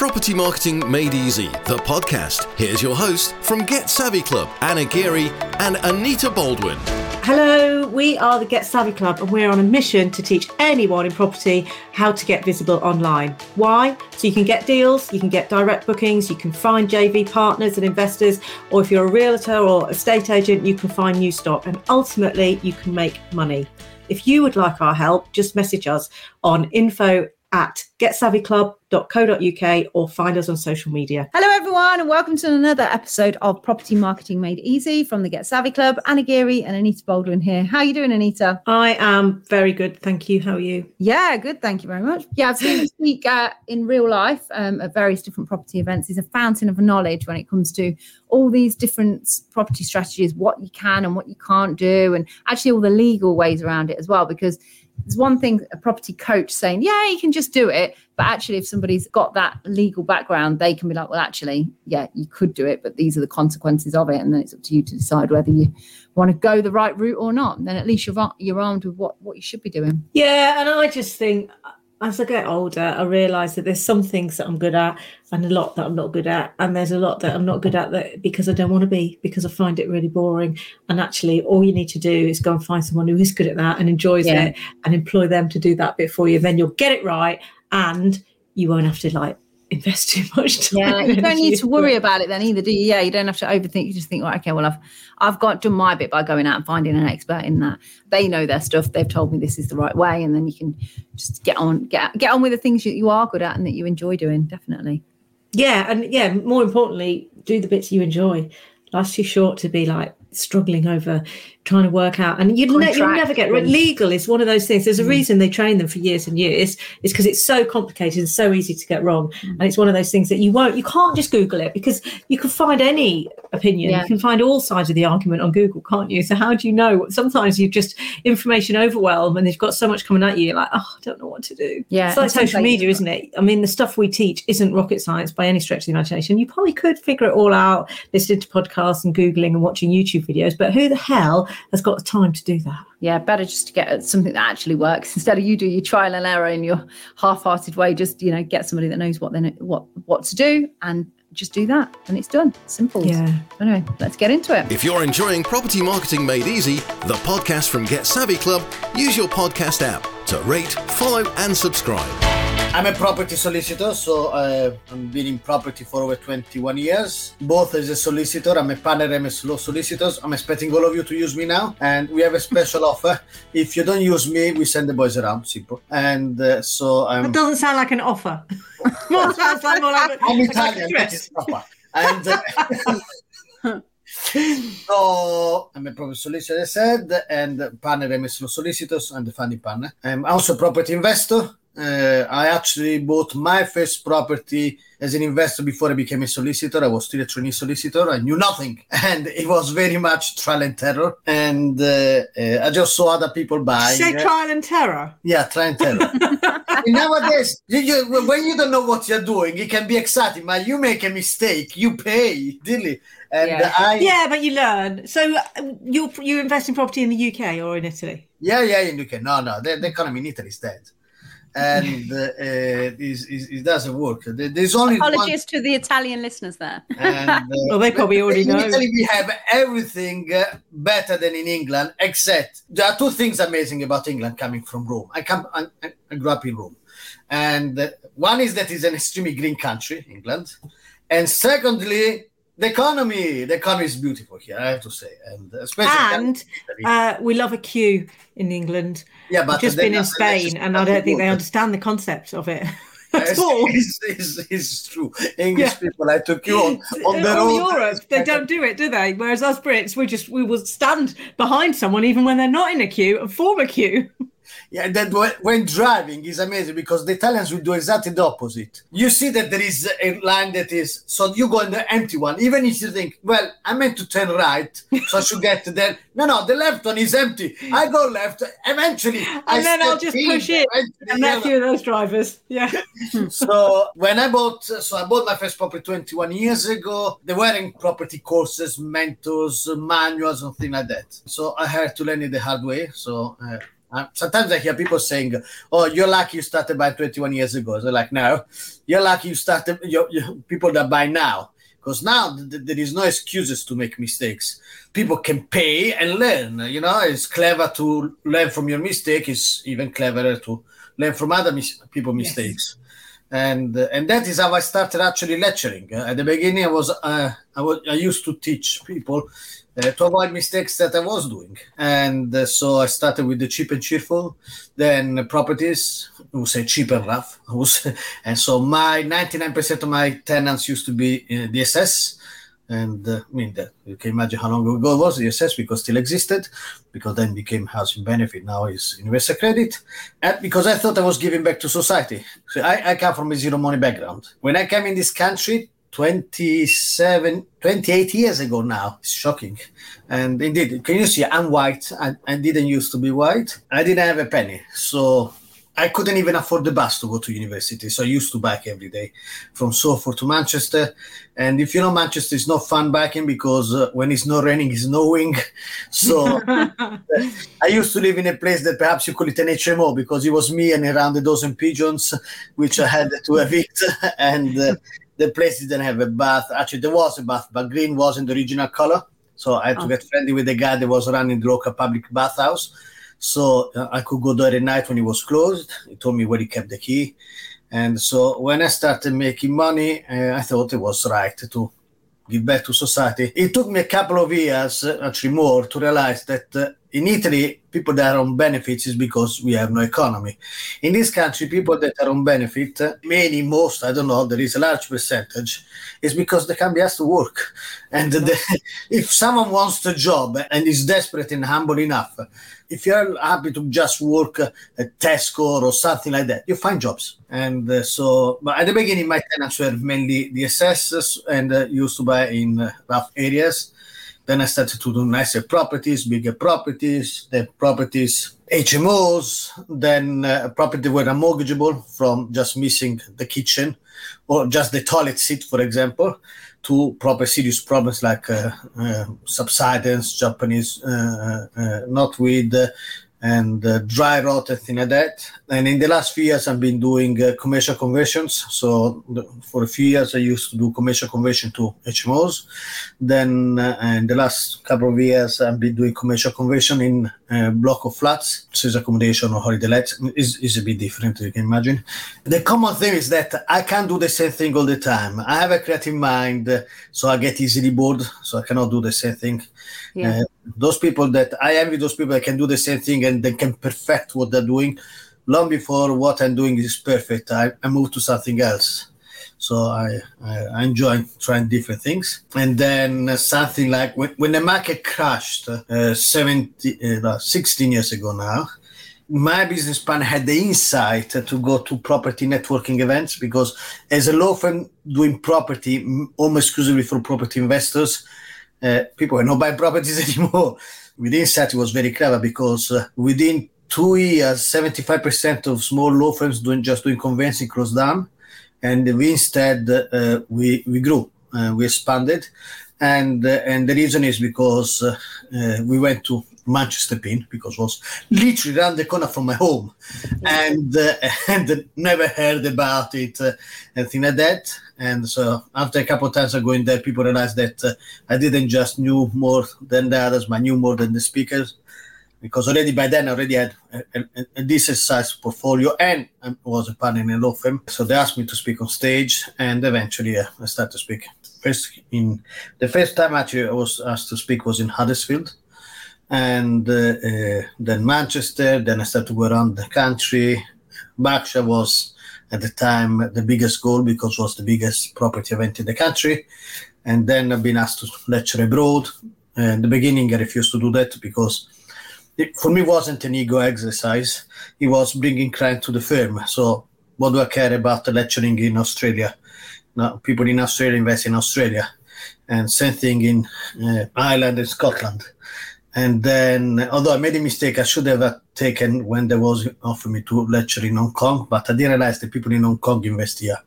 Property Marketing Made Easy, the podcast. Here's your host from Get Savvy Club, Anna Geary and Anita Baldwin. Hello, we are the Get Savvy Club and we're on a mission to teach anyone in property how to get visible online. Why? So you can get deals, you can get direct bookings, you can find JV partners and investors, or if you're a realtor or estate agent, you can find new stock and ultimately you can make money. If you would like our help, just message us on info at getsavvyclub.co.uk or find us on social media. Hello, everyone, and welcome to another episode of Property Marketing Made Easy from the Get Savvy Club. Anna Geary and Anita Baldwin here. How are you doing, Anita? I am very good, thank you. How are you? Yeah, good. Thank you very much. Yeah, I've seen you speak uh, in real life um, at various different property events. He's a fountain of knowledge when it comes to all these different property strategies, what you can and what you can't do, and actually all the legal ways around it as well, because there's one thing a property coach saying, yeah, you can just do it. But actually, if somebody's got that legal background, they can be like, well, actually, yeah, you could do it, but these are the consequences of it. And then it's up to you to decide whether you want to go the right route or not. And then at least you're, you're armed with what, what you should be doing. Yeah. And I just think as I get older, I realise that there's some things that I'm good at and a lot that I'm not good at. And there's a lot that I'm not good at that because I don't want to be, because I find it really boring. And actually, all you need to do is go and find someone who is good at that and enjoys yeah. it and employ them to do that bit for you. Then you'll get it right and you won't have to like invest too much time. Yeah, you don't need to worry about it then either, do you? Yeah, you don't have to overthink. You just think, well, okay, well, I've I've got done my bit by going out and finding an expert in that. They know their stuff. They've told me this is the right way, and then you can just get on get get on with the things that you are good at and that you enjoy doing. Definitely. Yeah, and yeah, more importantly, do the bits you enjoy. Life's too short to be like struggling over trying to work out. And you'd, ne- you'll never get legal is one of those things. There's a mm. reason they train them for years and years is because it's so complicated and so easy to get wrong. Mm. and it's one of those things that you won't you can't just google it because you can find any opinion. Yeah. you can find all sides of the argument on google can't you? So how do you know? Sometimes you've just information overwhelm and they've got so much coming at you you're like oh i don't know what to do. Yeah it's like social media isn't it? I mean the stuff we teach isn't rocket science by any stretch of the imagination. You probably could figure it all out listening to podcasts and googling and watching youtube videos but who the hell has got the time time to do that. Yeah, better just to get something that actually works instead of you do your trial and error in your half-hearted way. Just you know, get somebody that knows what they know, what what to do and just do that and it's done. Simple. Yeah. Anyway, let's get into it. If you're enjoying Property Marketing Made Easy, the podcast from Get Savvy Club, use your podcast app to rate, follow, and subscribe. I'm a property solicitor, so uh, I've been in property for over 21 years. Both as a solicitor, I'm a partner MS Law Solicitors. I'm expecting all of you to use me now, and we have a special offer. If you don't use me, we send the boys around. Simple. And uh, so um, that doesn't sound like an offer. more sounds like more like I'm Italian. Is proper. And. Uh, so I'm a property solicitor, as I said, and partner MS Law Solicitors. I'm the funding partner. I'm also a property investor uh, I actually bought my first property as an investor before I became a solicitor. I was still a trainee solicitor. I knew nothing, and it was very much trial and terror. And uh, uh, I just saw other people buying. Say trial and terror. Yeah, trial and terror. nowadays, you, you, when you don't know what you're doing, it can be exciting. But you make a mistake, you pay, dilly. And yeah. I, yeah, but you learn. So uh, you you invest in property in the UK or in Italy? Yeah, yeah, in UK. No, no, the, the economy in Italy is dead and uh, it, doesn't work. There's only apologies one... to the Italian listeners there. And, uh, well, they probably already know. Italy, we have everything uh, better than in England, except there are two things amazing about England coming from Rome. I come, I, I grew up in Rome, and uh, one is that it's an extremely green country, England, and secondly, the economy the economy is beautiful here i have to say and especially and uh, we love a queue in england yeah but I've just been in spain and i don't think they understand the concept of it at all. It's, it's, it's, true. English yeah. people, I took you on, on their own. Europe, they don't do it, do they? Whereas us Brits, we just we will stand behind someone even when they're not in a queue and form a queue. Yeah, that when driving is amazing because the Italians will do exactly the opposite. You see that there is a line that is so you go in the empty one, even if you think, well, I meant to turn right, so I should get there. No, no, the left one is empty. I go left. Eventually, and I then I'll just push it. And that's you, those drivers. Yeah. so when I bought, so I bought my first property 21 years ago. They were in property courses, mentors, manuals, something like that. So I had to learn it the hard way. So. Uh, Uh, sometimes I hear people saying, "Oh, you're lucky you started by 21 years ago." So like, no, you're lucky you started. You're, you're people that buy now because now th- th- there is no excuses to make mistakes. People can pay and learn. You know, it's clever to learn from your mistake. It's even cleverer to learn from other mis- people mistakes. Yes. And uh, and that is how I started actually lecturing. Uh, at the beginning, I was uh, I was I used to teach people uh, to avoid mistakes that I was doing. And uh, so I started with the cheap and cheerful, then properties, we say cheap and rough. and so my 99% of my tenants used to be in DSS. And uh, I mean, that, you can imagine how long ago it was DSS because still existed, because then became housing benefit. Now is universal credit, and because I thought I was giving back to society. So I, I come from a zero money background. When I came in this country, 27, 28 years ago now. It's shocking. And indeed, can you see, I'm white. I, I didn't used to be white. I didn't have a penny. So I couldn't even afford the bus to go to university. So I used to bike every day from Salford to Manchester. And if you know Manchester, it's not fun biking because uh, when it's not raining, it's snowing. So I used to live in a place that perhaps you call it an HMO because it was me and around a dozen pigeons, which I had to evict. and uh, the place didn't have a bath. Actually, there was a bath, but green wasn't the original color. So I had to oh. get friendly with the guy that was running the local public bathhouse. So uh, I could go there at night when it was closed. He told me where he kept the key. And so when I started making money, uh, I thought it was right to give back to society. It took me a couple of years, uh, actually more, to realize that uh, in Italy, people that are on benefits is because we have no economy. In this country, people that are on benefit, many, most, I don't know, there is a large percentage, is because the country has to work. And the, if someone wants a job and is desperate and humble enough, if you're happy to just work at Tesco or something like that, you find jobs. And uh, so, but at the beginning, my tenants were mainly the DSS and uh, used to buy in uh, rough areas then I started to do nicer properties, bigger properties, then properties, HMOs, then uh, property were unmortgageable from just missing the kitchen or just the toilet seat, for example, to proper serious problems like uh, uh, subsidence, Japanese uh, uh, knotweed, and uh, dry rot and things like that. And in the last few years, I've been doing uh, commercial conversions. So the, for a few years, I used to do commercial conversion to HMOs. Then uh, in the last couple of years, I've been doing commercial conversion in a block of flats, So is accommodation or holiday let. is is a bit different, you can imagine. The common thing is that I can't do the same thing all the time. I have a creative mind, so I get easily bored. So I cannot do the same thing. Yeah. Those people that I envy those people that can do the same thing and they can perfect what they're doing long before what I'm doing is perfect. I, I move to something else. So I, I, enjoy trying different things. And then something like when, when the market crashed uh, 70, uh, 16 years ago now, my business plan had the insight to go to property networking events because as a law firm doing property almost exclusively for property investors, uh, people were not buying properties anymore. Within SAT it was very clever because uh, within two years, 75% of small law firms doing just doing conveyancing closed down. And we instead, uh, we, we grew, uh, we expanded. And, uh, and the reason is because uh, we went to Manchester PIN because was literally around the corner from my home, and uh, and never heard about it, uh, anything like that. And so after a couple of times of going there, people realized that uh, I didn't just knew more than the others, but I knew more than the speakers. Because already by then I already had a, a, a decent sized portfolio and I was a partner in a law firm. So they asked me to speak on stage and eventually uh, I started to speak. First in the first time actually I was asked to speak was in Huddersfield and uh, uh, then Manchester. Then I started to go around the country. Berkshire was at the time the biggest goal because it was the biggest property event in the country. And then I've been asked to lecture abroad. In the beginning, I refused to do that because it, for me, it wasn't an ego exercise. It was bringing clients to the firm. So, what do I care about lecturing in Australia? Now, people in Australia invest in Australia, and same thing in uh, Ireland and Scotland And then, although I made a mistake, I should have taken when there was offered me to lecture in Hong Kong, but I didn't realize the people in Hong Kong invest here.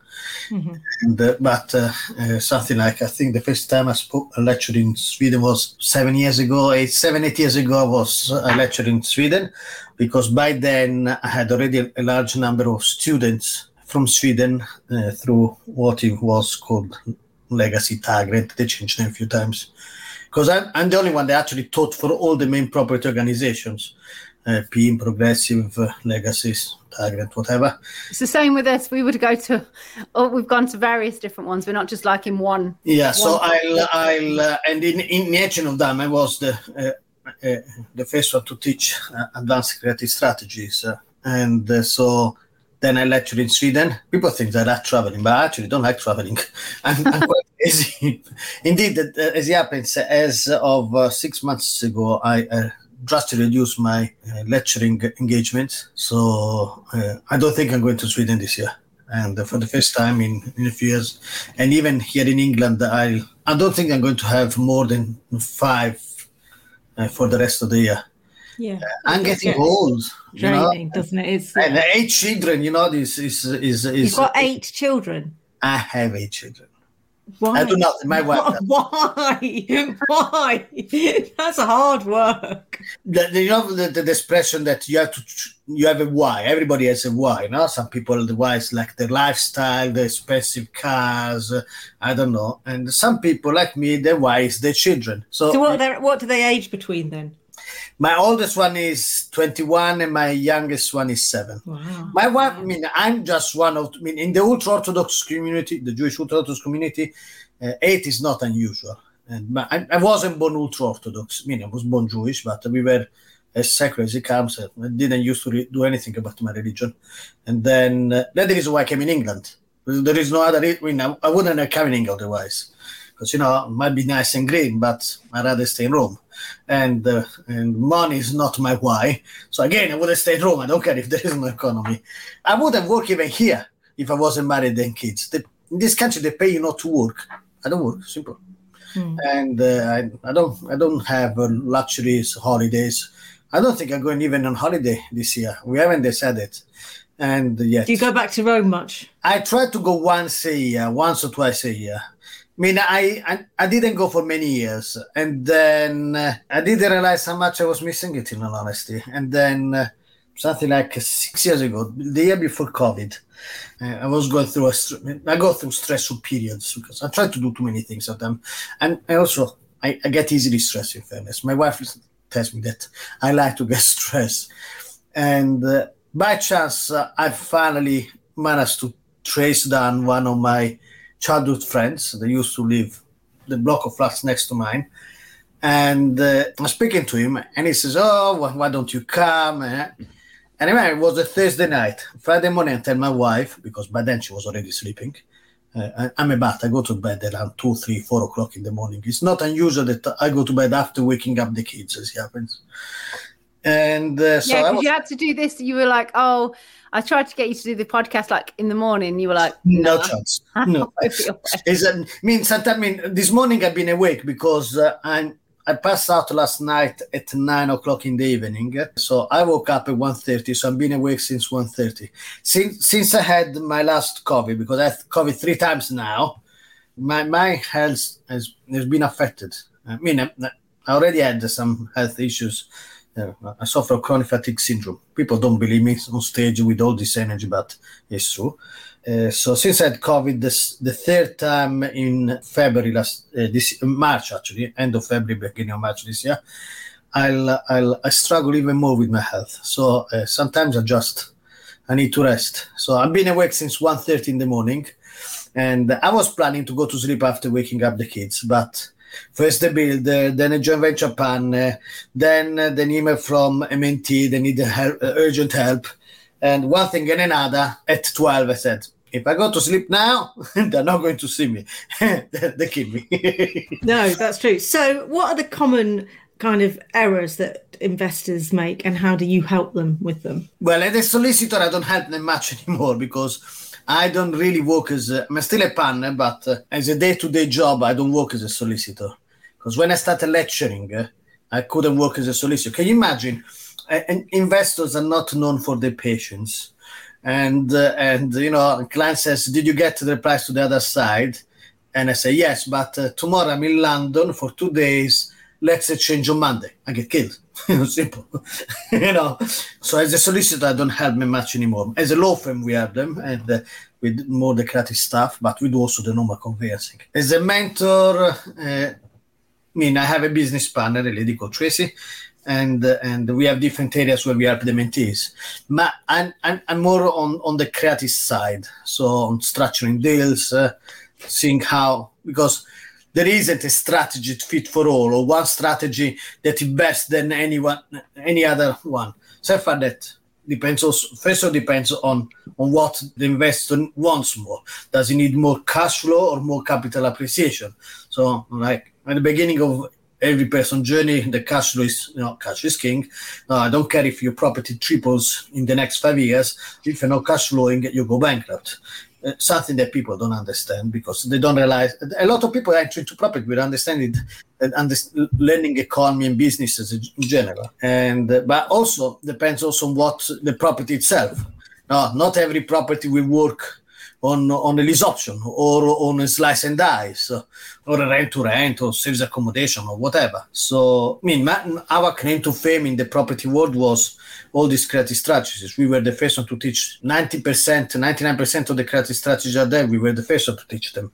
Mm-hmm. And, uh, but uh, uh, something like I think the first time I spoke a lecture in Sweden was seven years ago, eight, seven, eight years ago. I was a lecturer in Sweden because by then I had already a large number of students from Sweden uh, through what it was called Legacy Tigrent. They changed name a few times because I'm, I'm, the only one that actually taught for all the main property organizations uh, PM, Progressive, uh, Legacies, Tigrent, whatever. It's the same with us. We would go to, oh, we've gone to various different ones. We're not just like in one. Yeah, one so I'll, I'll, uh, and in, in the of them, I was the, uh, uh, the first one to teach uh, advanced creative strategies. and so then I lectured in Sweden. People think that I like traveling, but I actually don't like traveling. I'm, I'm quite busy. Indeed, as it happens, as of uh, six months ago, I uh, drastically reduced my uh, lecturing engagement. So uh, I don't think I'm going to Sweden this year. And for the first time in, in a few years, and even here in England, I I don't think I'm going to have more than five uh, for the rest of the year. Yeah, I'm getting old. Draining, doesn't it? It's and eight children. You know, this is is is. You've got eight children. I have eight children. Why? I do not. My wife. Why? Why? That's a hard work. The, the, you know the, the, expression that you have to you have a why. Everybody has a why. You know, some people the why is like their lifestyle, the expensive cars. I don't know. And some people like me, the why is their children. So, so what? What do they age between then? My oldest one is 21 and my youngest one is seven. Wow. My wife, I mean, I'm just one of, I mean, in the ultra Orthodox community, the Jewish ultra Orthodox community, uh, eight is not unusual. And my, I, I, wasn't born ultra Orthodox, I mean, I was born Jewish, but we were as secular as it comes. I didn't used to re- do anything about my religion. And then uh, the reason why I came in England. There is no other, I mean, I, I wouldn't have come in England otherwise. Because, you know, it might be nice and green, but I'd rather stay in Rome and uh, and money is not my why. So again, I would have stayed in Rome. I don't care if there is no economy. I would have worked even here if I wasn't married and kids. They, in this country, they pay you not to work. I don't work. Simple. Hmm. And uh, I, I don't I don't have uh, luxuries, holidays. I don't think I'm going even on holiday this year. We haven't decided. And yet, do you go back to Rome much? I try to go once a year, once or twice a year. I mean, I, I, I didn't go for many years, and then uh, I didn't realize how much I was missing it. In all honesty, and then uh, something like six years ago, the year before COVID, uh, I was going through I go through stressful periods because I try to do too many things at them, and I also I, I get easily stressed. In fairness, my wife tells me that I like to get stressed, and uh, by chance, uh, I finally managed to trace down one of my childhood friends. They used to live the block of flats next to mine. And uh, I'm speaking to him, and he says, "Oh, why don't you come?" Eh? Anyway, it was a Thursday night. Friday morning, I tell my wife because by then she was already sleeping. Uh, I'm a bat. I go to bed around two, three, four o'clock in the morning. It's not unusual that I go to bed after waking up the kids, as it happens. And uh, so yeah, was... you had to do this. You were like, "Oh, I tried to get you to do the podcast like in the morning. You were like, no, no chance. No. Is I mean, sometimes, I mean, this morning I've been awake because uh, I'm. I passed out last night at nine o'clock in the evening, so I woke up at 1.30, So I've been awake since 1.30. Since since I had my last COVID, because I had COVID three times now, my my health has has been affected. I mean, I, I already had some health issues I suffer chronic fatigue syndrome. People don't believe me on stage with all this energy, but it's true. Uh, so since I had COVID, this, the third time in February last uh, this March actually, end of February, beginning of March this year, I'll I'll I struggle even more with my health. So uh, sometimes I just I need to rest. So I've been awake since 1.30 in the morning, and I was planning to go to sleep after waking up the kids, but First the build, then a joint venture partner, then uh, the email from MNT, they need help, uh, urgent help. And one thing and another, at 12, I said, if I go to sleep now, they're not going to see me. they kill me. no, that's true. So, what are the common kind of errors that investors make, and how do you help them with them? Well, as a solicitor, I don't help them much anymore because I don't really work as a, I'm still a partner, but uh, as a day-to-day job, I don't work as a solicitor. Because when I started lecturing, uh, I couldn't work as a solicitor. Can you imagine? And investors are not known for their patience. And uh, and you know, client says, "Did you get the price to the other side?" And I say, "Yes, but uh, tomorrow I'm in London for two days. Let's exchange on Monday." I get killed. Simple, you know. So as a solicitor, I don't help me much anymore. As a law firm, we have them, and uh, with more the creative stuff, but we do also the normal conveyancing. As a mentor, uh, I mean, I have a business partner, a lady called Tracy, and uh, and we have different areas where we help the mentees. But I'm, I'm, I'm more on, on the creative side, so on structuring deals, uh, seeing how because there isn't a strategy fit for all or one strategy that is best than anyone any other one. So far that depends also first of all depends on on what the investor wants more. Does he need more cash flow or more capital appreciation? So like at the beginning of every person journey, the cash flow is, you know, cash is king. Uh, I don't care if your property triples in the next five years. If you're not cash flowing, you go bankrupt. Uh, something that people don't understand because they don't realize. A lot of people enter into property with understanding and under, learning economy and businesses in general. And uh, but also depends also on what the property itself. No, not every property will work on on a lease option or on a slice and dice or a rent to rent or service accommodation or whatever. So, I mean, our claim to fame in the property world was all these creative strategies. We were the first one to teach 90%, 99% of the creative strategies are there. We were the first one to teach them.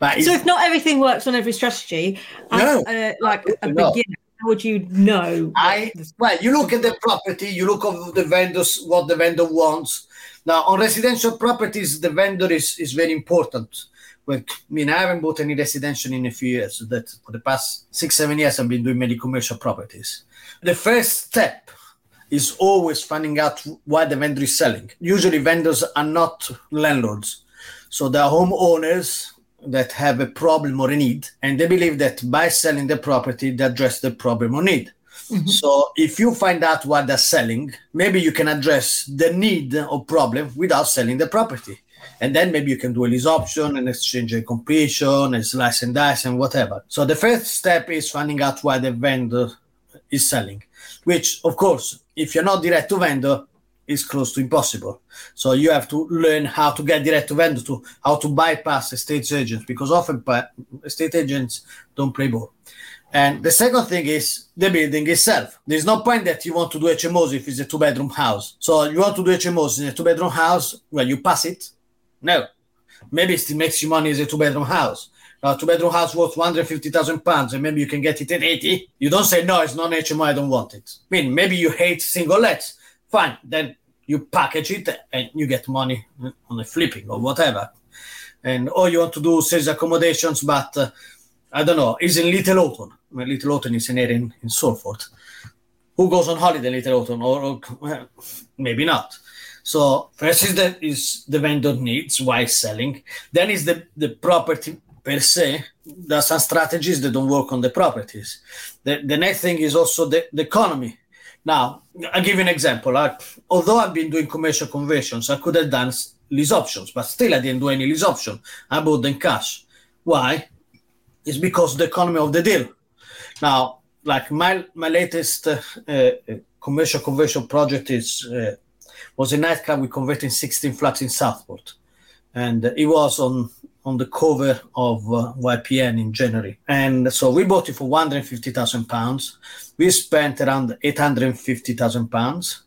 But so, if not everything works on every strategy, no, as, uh, like a beginner, how would you know? I well, you look at the property, you look at the vendors, what the vendor wants, now, on residential properties, the vendor is, is very important. Well, I mean, I haven't bought any residential in a few years. That for the past six, seven years, I've been doing many commercial properties. The first step is always finding out why the vendor is selling. Usually, vendors are not landlords, so they are homeowners that have a problem or a need, and they believe that by selling the property, they address the problem or need. So if you find out what they're selling, maybe you can address the need or problem without selling the property. And then maybe you can do a lease option, an exchange and completion, a slice and dice, and whatever. So the first step is finding out why the vendor is selling, which, of course, if you're not direct to vendor, is close to impossible. So you have to learn how to get direct to vendor, to how to bypass estate agents, because often estate agents don't play ball. And the second thing is the building itself. There's no point that you want to do HMOs if it's a two bedroom house. So you want to do HMOs in a two bedroom house, well, you pass it. No. Maybe it still makes you money as a two bedroom house. Two bedroom house worth 150,000 pounds and maybe you can get it at 80. You don't say, no, it's not HMO, I don't want it. I mean, maybe you hate single lets. Fine. Then you package it and you get money on the flipping or whatever. And or you want to do sales accommodations, but uh, I don't know, is in Little Hulton Little Hulton is an area in, in Salford. Who goes on holiday in Little Hulton? Or, or maybe not. So first is the is the vendor needs why selling. Then is the the property per se. There are some strategies that don't work on the properties. The, the next thing is also the, the economy. Now, I'll give you an example. I, although I've been doing commercial conversions, I could have done lease options, but still I didn't do any lease option. I bought them cash. Why? It's because the economy of the deal. Now, like my my latest uh, uh, commercial conversion project is uh, was a nightclub we converted 16 flats in Southport, and it was on on the cover of uh, YPN in January. And so we bought it for 150,000 pounds. We spent around 850,000 pounds.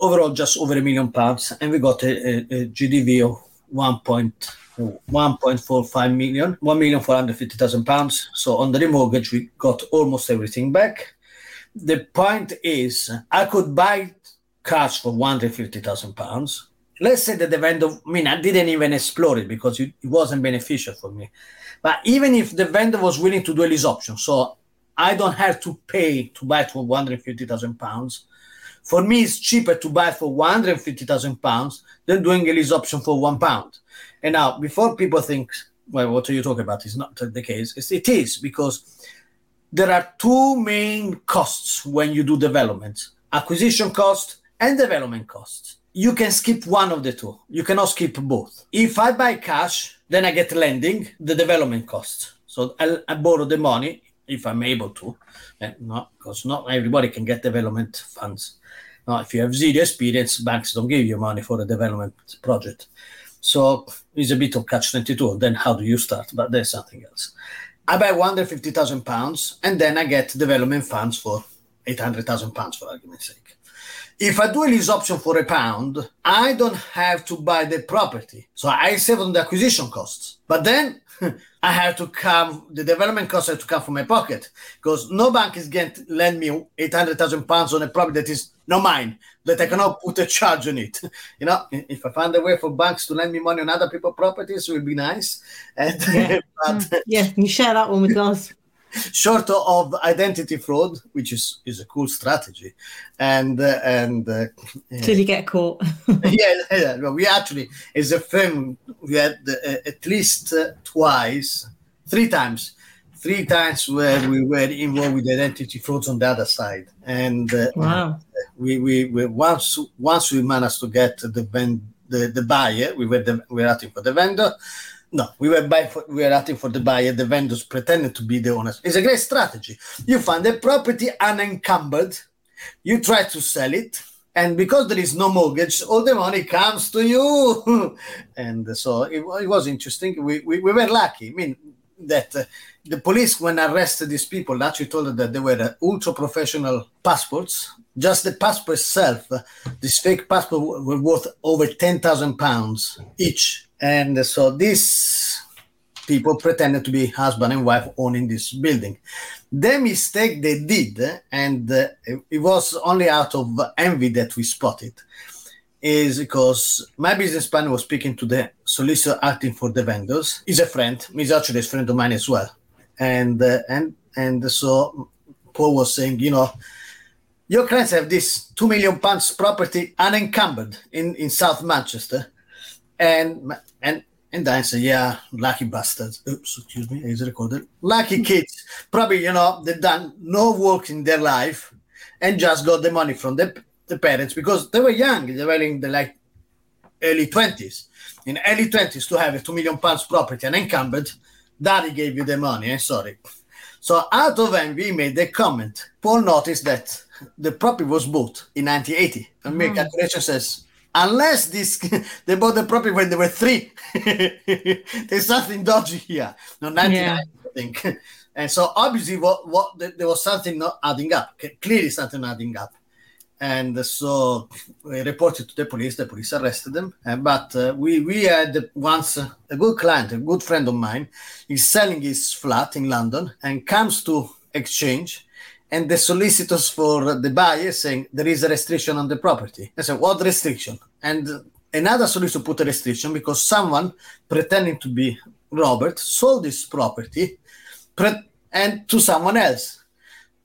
Overall, just over a million pounds, and we got a, a, a GDV of 1. 1.45 million, 1,450,000 pounds. So on the remortgage, we got almost everything back. The point is, I could buy cash for 150,000 pounds. Let's say that the vendor, I mean, I didn't even explore it because it, wasn't beneficial for me. But even if the vendor was willing to do a lease option, so I don't have to pay to buy for 150,000 pounds. For me, it's cheaper to buy for 150,000 pounds than doing a lease option for one pound. And now, before people think, well, what are you talking about? It's not the case. It's, it is because there are two main costs when you do development acquisition cost and development cost. You can skip one of the two. You cannot skip both. If I buy cash, then I get lending, the development cost. So I, I borrow the money if I'm able to. Eh, and not because not everybody can get development funds. Now, if you have zero experience, banks don't give you money for a development project. So it's a bit of catch 22. Then how do you start? But there's something else. I buy 150,000 pounds and then I get development funds for 800,000 pounds, for argument's sake. If I do a lease option for a pound, I don't have to buy the property. So I save on the acquisition costs. But then I have to come, the development costs have to come from my pocket because no bank is going to lend me 800,000 pounds on a property that is not mine, that I cannot put a charge on it. You know, if I find a way for banks to lend me money on other people's properties, it would be nice. And, yeah. but, mm. yeah, you share that one with us short of identity fraud, which is, is a cool strategy, and uh, and uh, till you get caught. yeah, yeah. Well, we actually, as a firm, we had uh, at least uh, twice, three times, three times where we were involved with identity frauds on the other side, and uh, wow, we, we we once once we managed to get the the, the buyer, we were the, we were acting for the vendor no, we were buying for, we were acting for the buyer, the vendors pretended to be the owners. It's a great strategy. You find a property unencumbered, you try to sell it, and because there is no mortgage, all the money comes to you. and so it, it was interesting. We, we, we, were lucky. I mean, that uh, the police, when arrested these people, actually told them that they were uh, ultra professional passports. Just the passport itself, uh, this fake passport were worth over 10,000 pounds each and so these people pretended to be husband and wife owning this building. The mistake they did, and uh, it was only out of envy that we spotted, is because my business partner was speaking to the solicitor acting for the vendors. He's a friend. He's actually a friend of mine as well. And uh, and and so Paul was saying, you know, your clients have this two million pounds property unencumbered in, in South Manchester. And and and I say, yeah, lucky bastards. Oops, excuse me, is recorded. Lucky kids. Probably, you know, they've done no work in their life and just got the money from the, the parents because they were young. They were in the like early 20s. In early 20s to have a 2 million pounds property and encumbered, daddy gave you the money. Eh? Sorry. So out of envy, made the comment. Paul noticed that the property was bought in 1980. And my mm. calculation says unless this they bought the property when they were three. There's something dodgy here. No, 99, yeah. I think. And so obviously, what what there was something not adding up. Clearly, something adding up. And so we reported to the police. The police arrested them. But uh, we we had once a good client, a good friend of mine, is selling his flat in London and comes to exchange and the solicitors for the buyer saying there is a restriction on the property. I said, what restriction? And another solicitor put a restriction because someone pretending to be Robert sold this property pre- and to someone else.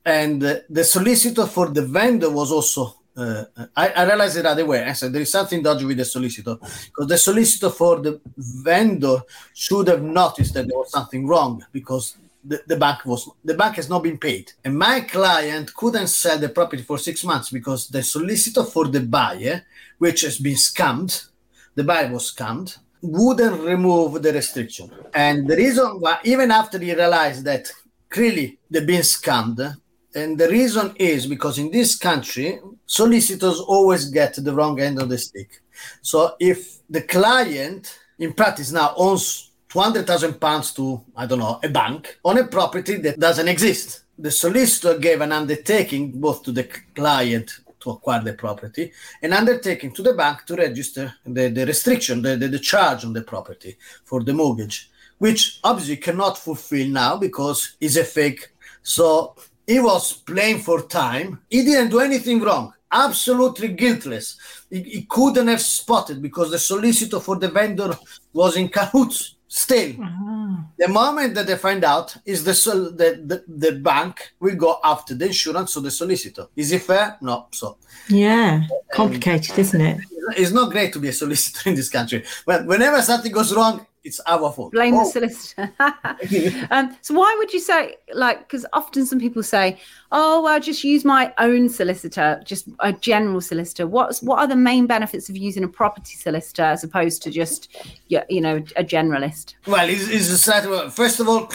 And uh, the solicitor for the vendor was also. Uh, I, I, realized it right away. I said there is something dodgy with the solicitor because the solicitor for the vendor should have noticed that there was something wrong because the, the bank was the bank has not been paid. And my client couldn't sell the property for six months because the solicitor for the buyer which has been scammed the buyer was scammed wouldn't remove the restriction. And the reason why even after he realized that clearly they've been scammed and the reason is because in this country solicitors always get the wrong end of the stick. So if the client in practice now owns 200,000 pounds to, I don't know, a bank on a property that doesn't exist. The solicitor gave an undertaking both to the client to acquire the property, an undertaking to the bank to register the, the restriction, the, the, the charge on the property for the mortgage, which obviously cannot fulfill now because it's a fake. So he was playing for time. He didn't do anything wrong absolutely guiltless. He, he, couldn't have spotted because the solicitor for the vendor was in cahoots Still, uh-huh. the moment that they find out is the, sol- the, the the bank will go after the insurance or the solicitor. Is it fair? No. So yeah, complicated, isn't it? It's not great to be a solicitor in this country. But whenever something goes wrong, it's our fault. Blame oh. the solicitor. um, so why would you say like? Because often some people say, "Oh, well, just use my own solicitor, just a general solicitor." What's what are the main benefits of using a property solicitor as opposed to just you know a generalist? Well, it's, it's first of all,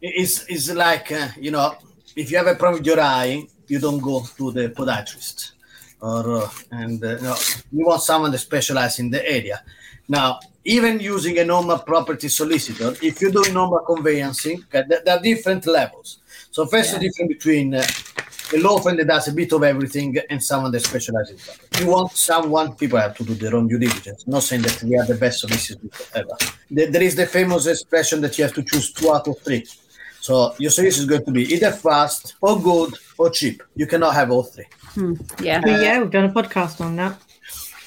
it's, it's like, uh, you know, if you have a problem with your eye, you don't go to the podiatrist. Or, uh, and uh, no, you want someone that specializes in the area. Now, even using a normal property solicitor, if you do normal conveyancing, okay, there, there are different levels. So first, yeah. the difference between uh, a law firm that does a bit of everything and someone that specializes in property. You want someone, people have to do their own due diligence. Not saying that we are the best solicitors ever. There is the famous expression that you have to choose two out of three. So your service is going to be either fast or good or cheap. You cannot have all three. Hmm. Yeah, uh, yeah, we've done a podcast on that.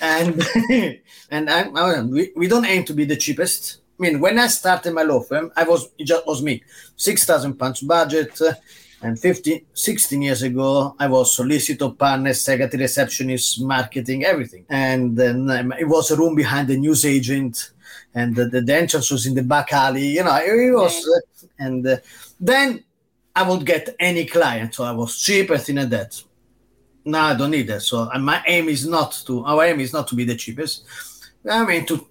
And and I, I, we, we don't aim to be the cheapest. I mean, when I started my law firm, I was it just was me, six thousand pounds budget, uh, and 15, 16 years ago, I was solicitor, partner, secretary, receptionist, marketing, everything. And then um, it was a room behind the news agent, and the, the, entrance was in the back alley. You know, it, was, uh, and uh, then I would get any client. So I was cheap, I think that. No, I don't need that. So my aim is not to, our aim is not to be the cheapest. I mean, to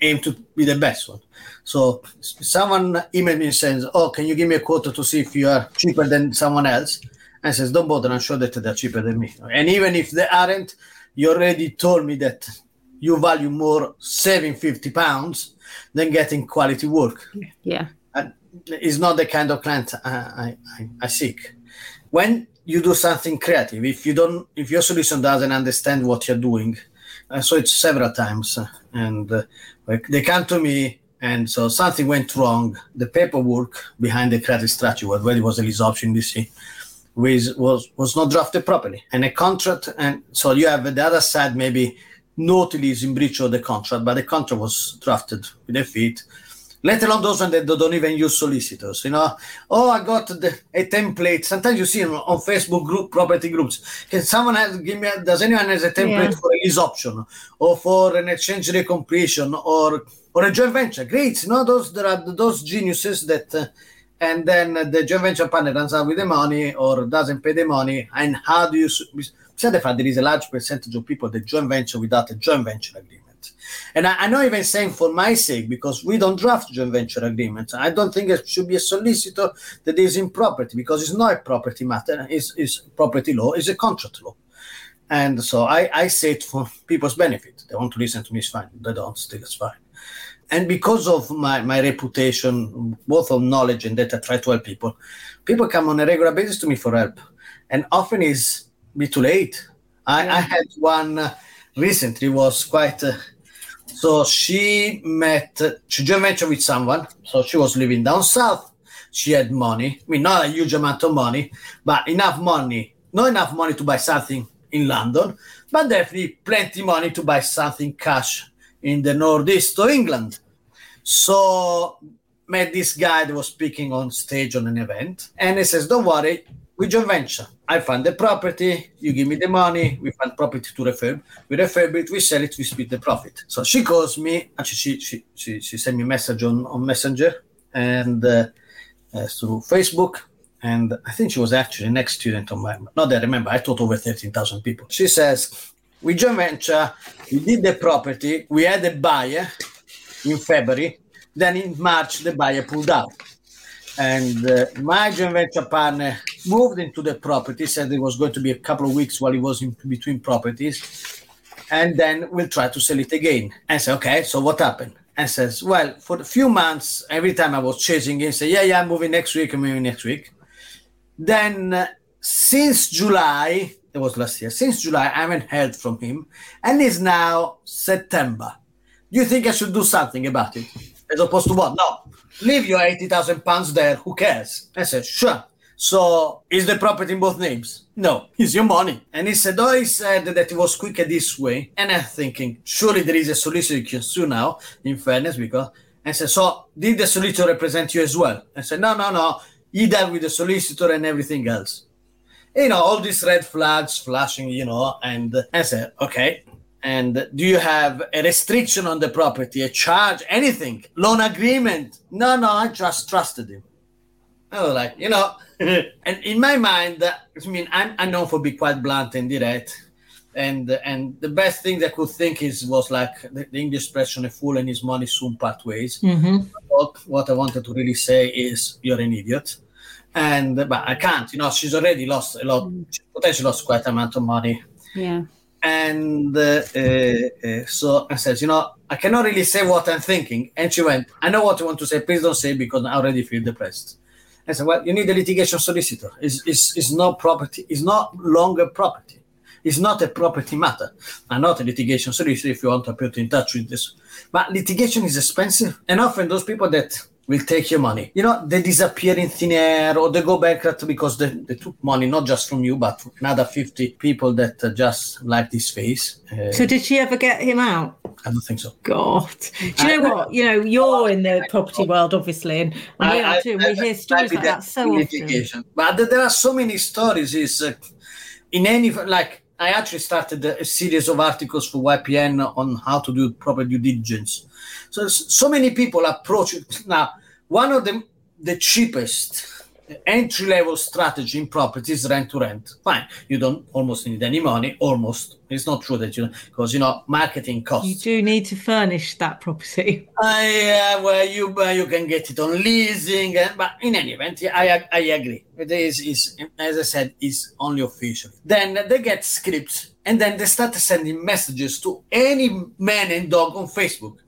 aim to be the best one. So someone emailed me and says, "Oh, can you give me a quote to see if you are cheaper than someone else?" And says, "Don't bother. I'm sure that they're cheaper than me. And even if they aren't, you already told me that you value more saving 50 pounds than getting quality work. Yeah, and it's not the kind of client I, I, I seek. When you do something creative, if you don't, if your solution doesn't understand what you're doing." I saw it several times, and uh, they come to me, and so something went wrong. The paperwork behind the credit strategy, where it was a lease option DC, was, was was not drafted properly, and a contract, and so you have the other side maybe not lease in breach of the contract, but the contract was drafted with a fit let alone those ones that don't even use solicitors. You know, oh, I got the, a template. Sometimes you see on Facebook group property groups. Can someone have, give me? A, Does anyone has a template yeah. for a lease option or for an exchange recompletion or or a joint venture? Great. You know, those there are those geniuses that. Uh, and then the joint venture partner runs out with the money or doesn't pay the money. And how do you? Besides the fact there is a large percentage of people that joint venture without a joint venture agreement. And I, I know even saying for my sake, because we don't draft joint venture agreements, I don't think it should be a solicitor that is in property because it's not a property matter, it's, it's property law, it's a contract law. And so I, I say it for people's benefit. They want to listen to me, it's fine. They don't, still it's fine. And because of my, my reputation, both of knowledge and that I try to help people, people come on a regular basis to me for help. And often is be too late. I, I had one uh, recently was quite uh, so she met, she joined venture with someone. So she was living down south. She had money. I mean, not a huge amount of money, but enough money. Not enough money to buy something in London, but definitely plenty money to buy something cash in the northeast of England. So met this guy that was speaking on stage on an event, and he says, "Don't worry, we joint venture. I find the property, you give me the money, we find property to refurb, we refurb it, we sell it, we split the profit. So she calls me, actually she she she, she sent me a message on, on Messenger and uh, uh, through Facebook. And I think she was actually next student on my not that I remember, I taught over 13,000 people. She says, We joint venture, we did the property, we had a buyer in February, then in March the buyer pulled out and uh, my joint venture partner moved into the property said it was going to be a couple of weeks while he was in between properties and then we'll try to sell it again and say okay so what happened and says well for a few months every time i was chasing him say yeah yeah i'm moving next week i'm moving next week then uh, since july it was last year since july i haven't heard from him and it's now september do you think i should do something about it as opposed to what no leave your 80,000 pounds there. Who cares? I said, sure. So is the property in both names? No, it's your money. And he said, oh, he said that it was quicker this way. And I'm thinking, surely there is a solicitor you can sue now, in fairness, because I said, so did the solicitor represent you as well? I said, no, no, no. He dealt with the solicitor and everything else. You know, all these red flags flashing, you know, and I said, okay, and do you have a restriction on the property, a charge, anything, loan agreement? No, no, I just trusted him. I was like, you know, and in my mind, I mean, I'm, I'm known for being quite blunt and direct. and and the best thing they could think is was like the, the English expression "a fool and his money soon part ways." Mm-hmm. What, what I wanted to really say is you're an idiot, and but I can't. You know, she's already lost a lot. She potentially lost quite a amount of money. Yeah. And uh, uh, uh, so I said, you know, I cannot really say what I'm thinking. And she went, I know what you want to say. Please don't say because I already feel depressed. I said, well, you need a litigation solicitor. It's, it's, it's not property. It's not longer property. It's not a property matter. I'm not a litigation solicitor if you want to put in touch with this. But litigation is expensive. And often those people that will take your money. You know, they disappear in thin air or they go bankrupt because they, they took money not just from you, but another 50 people that just like this face. Uh, So did she ever get him out? I don't think so. God. Do you know what? You know, you're in the property world, obviously, and, and we are too. and We hear stories like that so often. litigation. But there are so many stories. Is uh, in any like I actually started a series of articles for YPN on how to do proper due diligence. So so many people approach it now. One of them, the cheapest entry level strategy in properties rent to rent. Fine, you don't almost need any money. Almost, it's not true that you because you know marketing costs. You do need to furnish that property. I, uh, well, you uh, you can get it on leasing, uh, but in any event, I I agree. It is is as I said, is only official. Then they get scripts, and then they start sending messages to any man and dog on Facebook.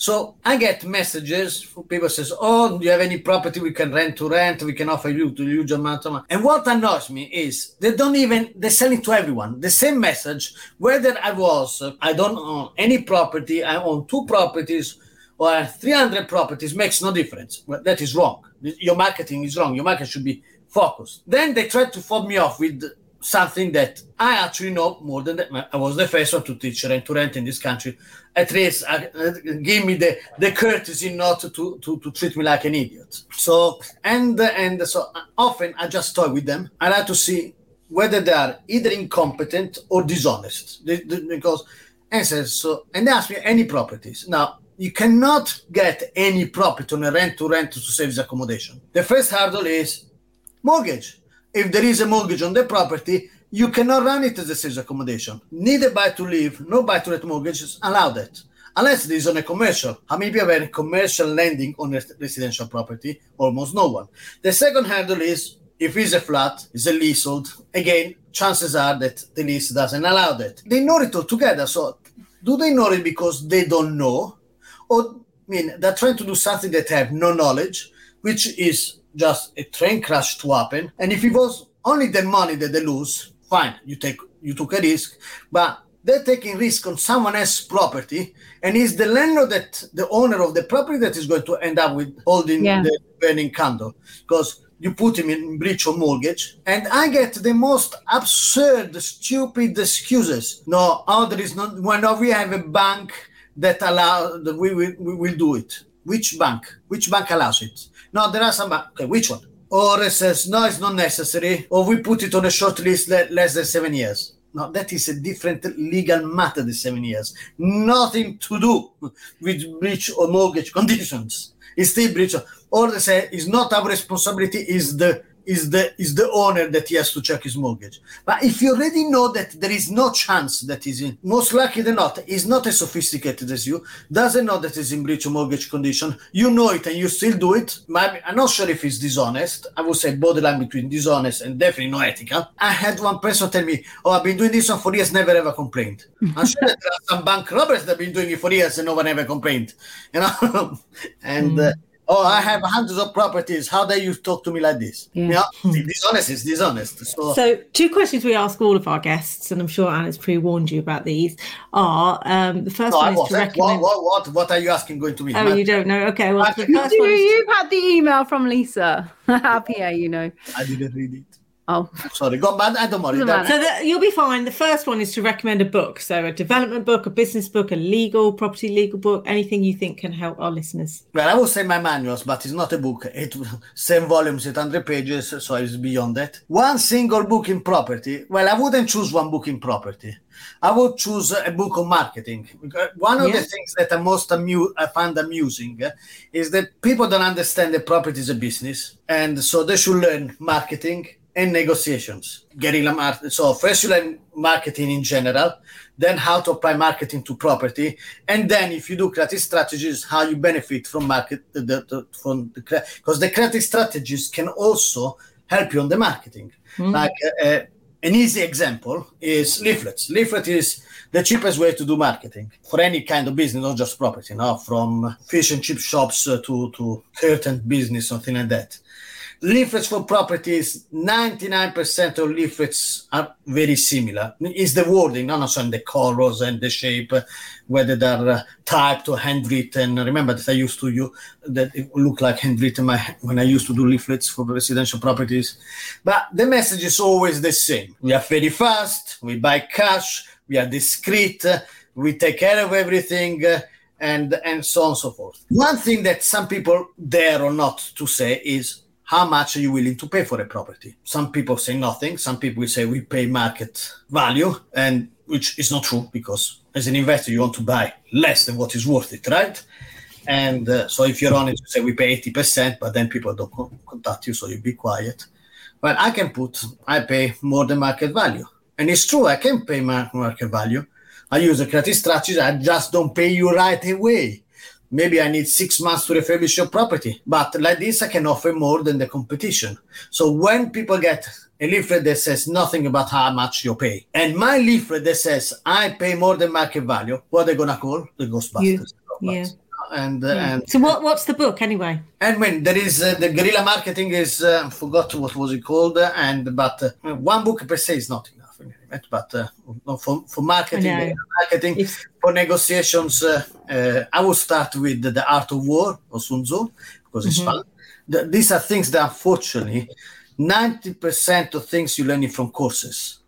So I get messages people says, "Oh, do you have any property we can rent to rent? We can offer you to huge amount of money." And what annoys me is they don't even they sell it to everyone. The same message, whether I was I don't own any property, I own two properties or 300 properties makes no difference. Well, that is wrong. Your marketing is wrong. Your market should be focused. Then they try to fob me off with something that I actually know more than that. I was the first one to teach rent to rent in this country. At least uh, uh, give me the, the courtesy not to, to, to treat me like an idiot. So, and, and so often I just toy with them. I like to see whether they are either incompetent or dishonest. They, they, because, and says, so, and they ask me any properties. Now, you cannot get any property on a rent to rent to service accommodation. The first hurdle is mortgage. If there is a mortgage on the property, you cannot run it as a service accommodation. Neither buy to live, no buy to let mortgages allow that. Unless it is on a commercial. How many people have commercial lending on a residential property? Almost no one. The second hurdle is if it's a flat, it's a leasehold. Again, chances are that the lease doesn't allow that. They know it all together. So, do they know it because they don't know, or I mean, they're trying to do something that they have no knowledge, which is just a train crash to happen. And if it was only the money that they lose, fine, you take you took a risk, but they're taking risk on someone else's property, and it's the landlord that the owner of the property that is going to end up with holding Yeah. the burning candle because you put him in breach of mortgage and i get the most absurd stupid excuses no oh there is not well no we have a bank that allow that we will we will do it which bank which bank allows it no there are some okay which one or it says no it's not necessary or we put it on a short list le- less than seven years no, that is a different legal matter, the seven years. Nothing to do with breach or mortgage conditions. It's still breach. Or they say it's not our responsibility, is the is the is the owner that he has to check his mortgage. But if you already know that there is no chance that he's in, most likely than not, is not as sophisticated as you, doesn't know that he's in breach of mortgage condition, you know it and you still do it. I'm not sure if it's dishonest. I would say borderline between dishonest and definitely not ethical. I had one person tell me, Oh, I've been doing this one for years, never ever complained. I'm sure that there are some bank robbers that have been doing it for years and no one ever complained. You know? and uh, oh, I have hundreds of properties. How dare you talk to me like this? Yeah. Know, dishonest is dishonest. So, So, two questions we ask all of our guests, and I'm sure Anna's pre-warned you about these. Are um, the first no, I one is to recommend. What, what, what, what are you asking going to me? Oh, you don't know? Okay, well, the first You, one you've had the email from Lisa. PA, you know. I didn't read it. Oh, Sorry, go back. I don't worry. Doesn't That- So that you'll be fine. The first one is to recommend a book. So a development book, a business book, a legal, property legal book, anything you think can help our listeners. Well, I will say my manuals, but it's not a book. It seven volumes, 800 pages, so it's beyond that. One single book in property. Well, I wouldn't choose one book in property. I would choose a book on marketing. One of the things that I most amu- I find amusing uh, is that people don't understand that property is a business, and so they should learn marketing and negotiations. Guerrilla marketing. So first you learn marketing in general, then how to apply marketing to property, and then if you do creative strategies, how you benefit from market the, the from the because the creative strategies can also help you on the marketing. Mm. Like uh, uh, an easy example is leaflets. Leaflet is the cheapest way to do marketing for any kind of business, not just property. Now, from fish and chip shops uh, to to curtain business, something like that leaflets for properties 99% of leaflets are very similar. Is the wording not also the colors and the shape whether they're uh, typed or handwritten. Remember that i used to you that it looked like handwritten my, when i used to do leaflets for residential properties. But the message is always the same. We are very fast we buy cash we are discreet we take care of everything and and so on and so forth. One thing that some people dare or not to say is how much are you willing to pay for a property? Some people say nothing. Some people say we pay market value, and which is not true because as an investor you want to buy less than what is worth it, right? And uh, so if you're honest, you say we pay 80%, but then people don't contact you, so you be quiet. But I can put, I pay more than market value. And it's true, I can pay market value. I use a creative strategy, I just don't pay you right away maybe I need six months to refurbish your property. But like this, I can offer more than the competition. So when people get a leaflet that says nothing about how much you pay, and my leaflet that says I pay more than market value, what are they gonna call the Ghostbusters? You, yeah. And, uh, yeah. and so what what's the book anyway and when there is uh, the guerrilla marketing is uh, forgot what was it called and but uh, one book per se is not enough but uh, for, for marketing, marketing for negotiations, uh, uh, I will start with the, the, Art of War or Sun Tzu because it's mm-hmm. fun. The, these are things that unfortunately 90% of things you learn from courses,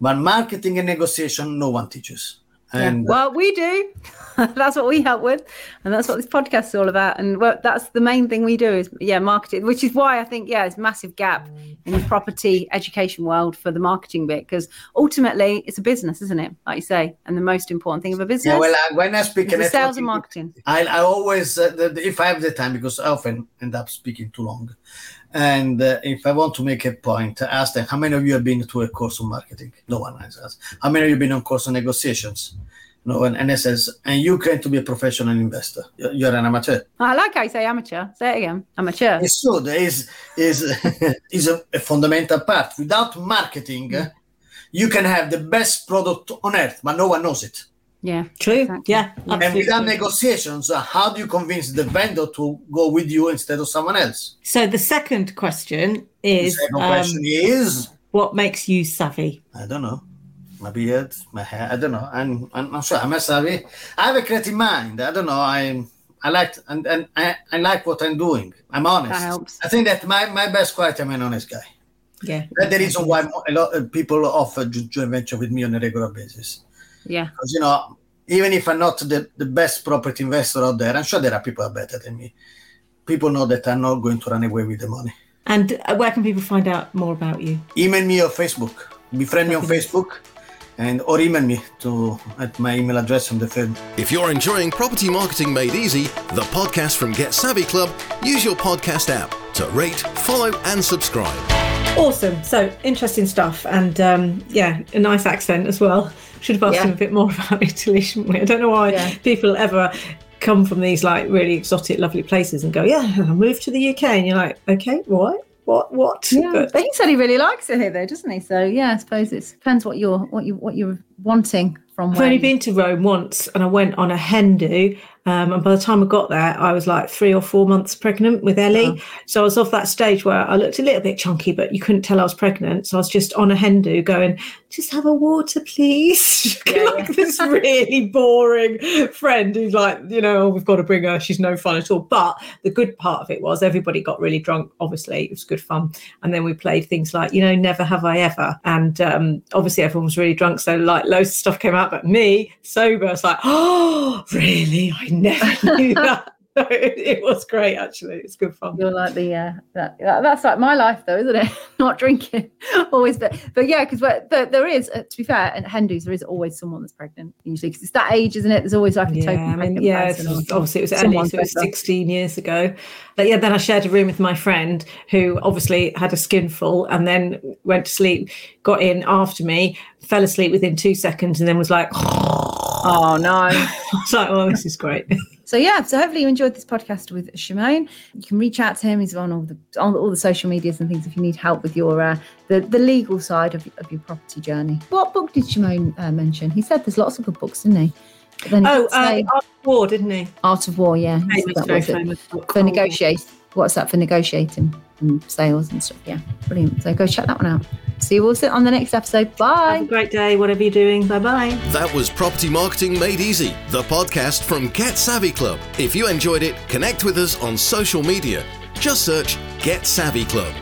but marketing and negotiation, no one teaches. And yeah. well, we do. that's what we help with, and that's what this podcast is all about. And well, that's the main thing we do is yeah, marketing. Which is why I think yeah, it's a massive gap in the property education world for the marketing bit because ultimately it's a business, isn't it? Like you say, and the most important thing of a business. Yeah, well, uh, when I speak in sales and marketing, I, I always uh, the, the, if I have the time because I often end up speaking too long. And uh, if I want to make a point, ask them how many of you have been to a course on marketing? No one has asked. How many of you have been on course on negotiations? No, one and it says, and you claim to be a professional investor. You're, you're an amateur. I like how you say amateur. Say it again. Amateur. It's true. There is is is a, a, fundamental part. Without marketing, mm. you can have the best product on earth, but no one knows it. Yeah, true. Exactly. Yeah, absolutely. and without negotiations, uh, how do you convince the vendor to go with you instead of someone else? So the second question is: the second um, is what makes you savvy? I don't know. My beard, my hair. I don't know. I'm I'm not sure. I'm a savvy. I have a creative mind. I don't know. I I like and and I, I like what I'm doing. I'm honest. That helps. I think that my my best quality. I'm an honest guy. Yeah. That's the reason why a lot of people offer joint venture with me on a regular basis. Yeah. Because, you know, even if I'm not the, the best property investor out there, I'm sure there are people are better than me. People know that I'm not going to run away with the money. And uh, where can people find out more about you? Email me or Facebook. Befriend me on Facebook and or email me to at my email address on the feed. If you're enjoying Property Marketing Made Easy, the podcast from Get Savvy Club, use your podcast app to rate, follow, and subscribe. Awesome. So interesting stuff, and um, yeah, a nice accent as well. Should have asked yeah. him a bit more about Italy, shouldn't we? I don't know why yeah. people ever come from these like really exotic, lovely places and go, "Yeah, I moved to the UK," and you're like, "Okay, what?" What? What? Yeah, but, but he said he really likes it here, though, doesn't he? So yeah, I suppose it depends what you're what you what you're wanting from. I've only been to Rome once, and I went on a hen do, um, and by the time I got there, I was like three or four months pregnant with Ellie. Oh. So I was off that stage where I looked a little bit chunky, but you couldn't tell I was pregnant. So I was just on a hen do going, just have a water, please. Yeah, like yeah. this really boring friend who's like, you know, oh, we've got to bring her. She's no fun at all. But the good part of it was everybody got really drunk. Obviously, it was good fun. And then we played things like, you know, never have I ever. And um, obviously, everyone was really drunk. So like loads of stuff came out. But me, sober, I was like, oh, really? I never knew that. it was great actually. It's good fun. You're like the uh, that, that's like my life though, isn't it? Not drinking always, but but yeah, because there, there is uh, to be fair, and Hendus there is always someone that's pregnant usually because it's that age, isn't it? There's always like a yeah, token I mean, yeah. obviously, it was Ellie, so it was 16 years ago. But yeah, then I shared a room with my friend who obviously had a skinful and then went to sleep, got in after me, fell asleep within two seconds, and then was like. Oh no! I was like, "Oh, this is great." So yeah, so hopefully you enjoyed this podcast with Shimon. You can reach out to him. He's on all the on all the social medias and things if you need help with your uh, the the legal side of, of your property journey. What book did Shimon uh, mention? He said there's lots of good books, didn't he? oh, uh, Art of War, didn't he? Art of War, yeah. Famous, very famous For negotiate. What's that for negotiating and sales and stuff? Yeah, brilliant. So go check that one out. See you all on the next episode. Bye. Have a great day, whatever you're doing. Bye bye. That was Property Marketing Made Easy, the podcast from Get Savvy Club. If you enjoyed it, connect with us on social media. Just search Get Savvy Club.